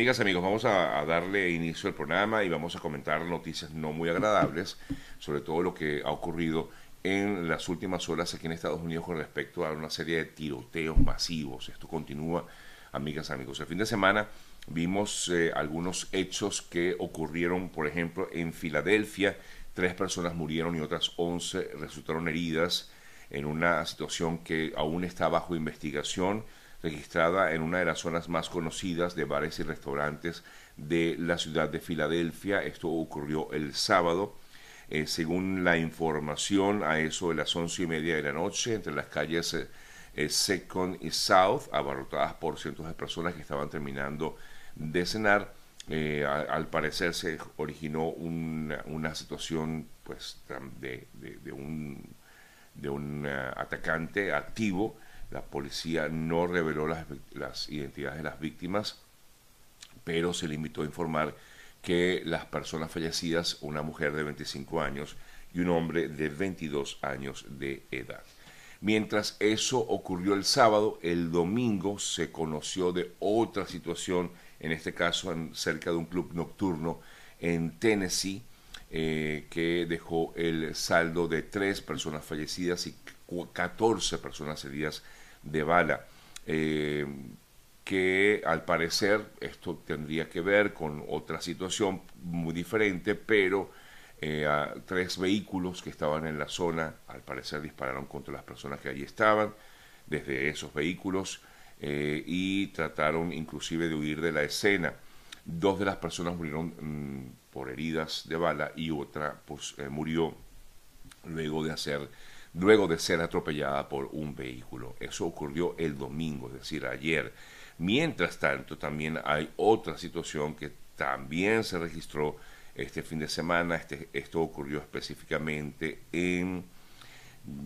amigas amigos, vamos a, darle inicio al programa y vamos a comentar noticias no muy agradables, sobre todo lo que ha ocurrido en las últimas horas aquí en Estados Unidos con respecto a una serie de tiroteos masivos. Esto continúa, amigas amigos. El fin de semana vimos eh, algunos hechos que ocurrieron, por ejemplo, en Filadelfia. Tres personas murieron y otras once resultaron heridas en una situación que aún está bajo investigación registrada en una de las zonas más conocidas de bares y restaurantes de la ciudad de Filadelfia. Esto ocurrió el sábado. Eh, según la información, a eso de las once y media de la noche, entre las calles eh, eh, Second y South, abarrotadas por cientos de personas que estaban terminando de cenar, al, parecer se originó una, situación pues, de, un atacante activo la policía no reveló las, identidades de las víctimas, pero se limitó a informar que las personas fallecidas, una mujer de 25 años y un hombre de 22 años de edad. Mientras eso ocurrió el sábado, el domingo se conoció de otra situación, en este caso cerca de un club nocturno en Tennessee, eh, que dejó el saldo de tres personas fallecidas y 14 personas heridas de bala, eh, que al parecer esto tendría que ver con otra situación muy diferente, pero eh, tres vehículos que estaban en la zona, al parecer dispararon contra las personas que allí estaban, desde esos vehículos, eh, y trataron inclusive de huir de la escena. Dos de las personas murieron mm, por heridas de bala y otra pues, murió luego de hacer luego de ser atropellada por un vehículo. Eso ocurrió el domingo, es decir, ayer. Mientras tanto, también hay otra situación que también se registró este fin de semana. Este, esto ocurrió específicamente en,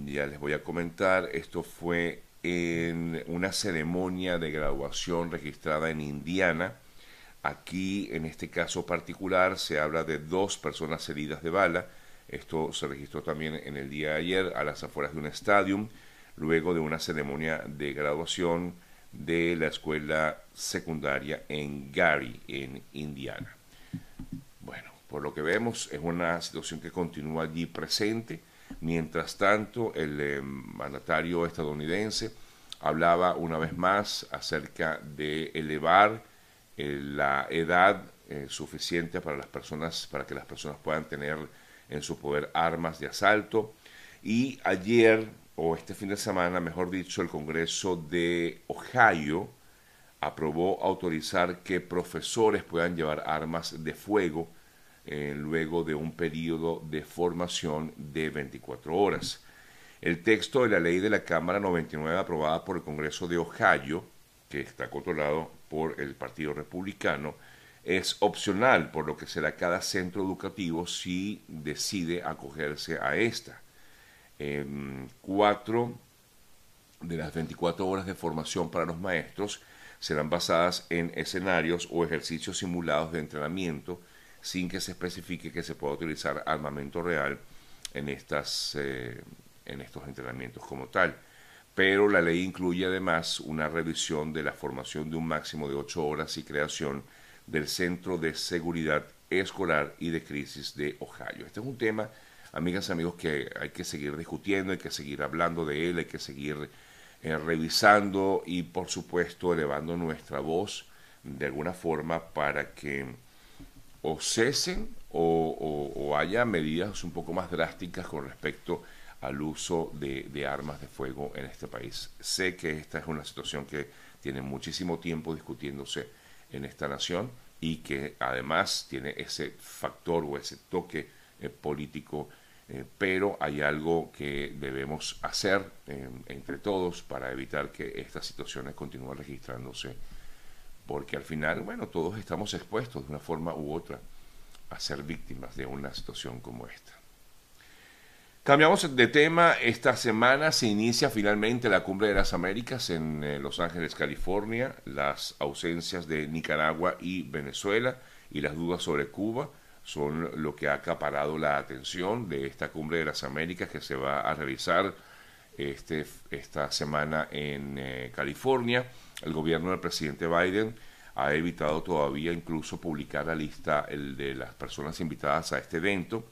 ya les voy a comentar, esto fue en una ceremonia de graduación registrada en Indiana. Aquí, en este caso particular, se habla de dos personas heridas de bala esto se registró también en el día de ayer a las afueras de un estadio, luego de una ceremonia de graduación de la escuela secundaria en Gary, en Indiana. Bueno, por lo que vemos es una situación que continúa allí presente. Mientras tanto, el eh, mandatario estadounidense hablaba una vez más acerca de elevar eh, la edad eh, suficiente para las personas, para que las personas puedan tener en su poder armas de asalto. Y ayer, o este fin de semana, mejor dicho, el Congreso de Ohio aprobó autorizar que profesores puedan llevar armas de fuego eh, luego de un periodo de formación de 24 horas. El texto de la ley de la Cámara 99 aprobada por el Congreso de Ohio, que está controlado por el Partido Republicano, es opcional, por lo que será cada centro educativo si decide acogerse a esta. cuatro de las 24 horas de formación para los maestros serán basadas en escenarios o ejercicios simulados de entrenamiento sin que se especifique que se pueda utilizar armamento real en, estas, eh, en estos entrenamientos como tal. Pero la ley incluye además una revisión de la formación de un máximo de ocho horas y creación del Centro de Seguridad Escolar y de Crisis de Ohio. Este es un tema, amigas y amigos, que hay que seguir discutiendo, hay que seguir hablando de él, hay que seguir eh, revisando y, por supuesto, elevando nuestra voz de alguna forma para que o cesen o, haya medidas un poco más drásticas con respecto al uso de, de, armas de fuego en este país. Sé que esta es una situación que tiene muchísimo tiempo discutiéndose en esta nación y que además tiene ese factor o ese toque eh, político, eh, pero hay algo que debemos hacer eh, entre todos para evitar que estas situaciones continúen registrándose, porque al final, bueno, todos estamos expuestos de una forma u otra a ser víctimas de una situación como esta. Cambiamos de tema. Esta semana se inicia finalmente la Cumbre de las Américas en eh, Los Ángeles, California. Las ausencias de Nicaragua y Venezuela y las dudas sobre Cuba son lo que ha acaparado la atención de esta Cumbre de las Américas que se va a realizar este, esta semana en eh, California. El gobierno del presidente Biden ha evitado todavía incluso publicar la lista de las personas invitadas a este evento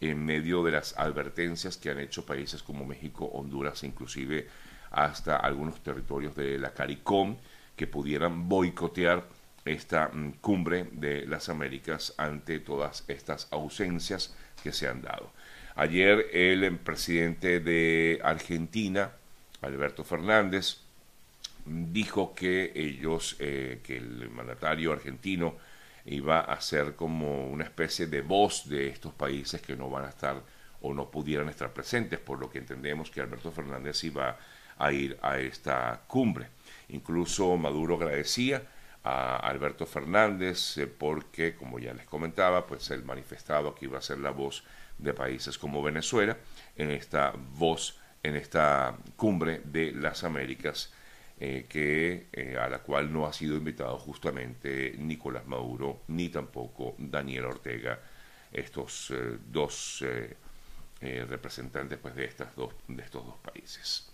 en medio de las advertencias que han hecho países como México, Honduras, inclusive hasta algunos territorios de la CARICOM que pudieran boicotear esta mm, cumbre de las Américas ante todas estas ausencias que se han dado. Ayer el presidente de Argentina, Alberto Fernández, dijo que ellos, eh, que el mandatario argentino iba a ser como una especie de voz de estos países que no van a estar o no pudieran estar presentes, por lo que entendemos que Alberto Fernández iba a ir a esta cumbre. Incluso Maduro agradecía a Alberto Fernández eh, porque, como ya les comentaba, pues él manifestaba que iba a ser la voz de países como Venezuela en esta voz, en esta cumbre de las Américas eh, que, eh, a la cual no ha sido invitado justamente Nicolás Maduro ni tampoco Daniel Ortega, estos eh, dos representantes pues, de, estas dos, de estos dos países.